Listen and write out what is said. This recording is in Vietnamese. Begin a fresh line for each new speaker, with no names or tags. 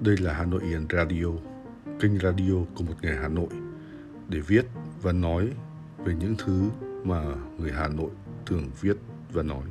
Đây là Hà Nội Yên Radio, kênh radio của một người Hà Nội để viết và nói về những thứ mà người Hà Nội thường viết và nói.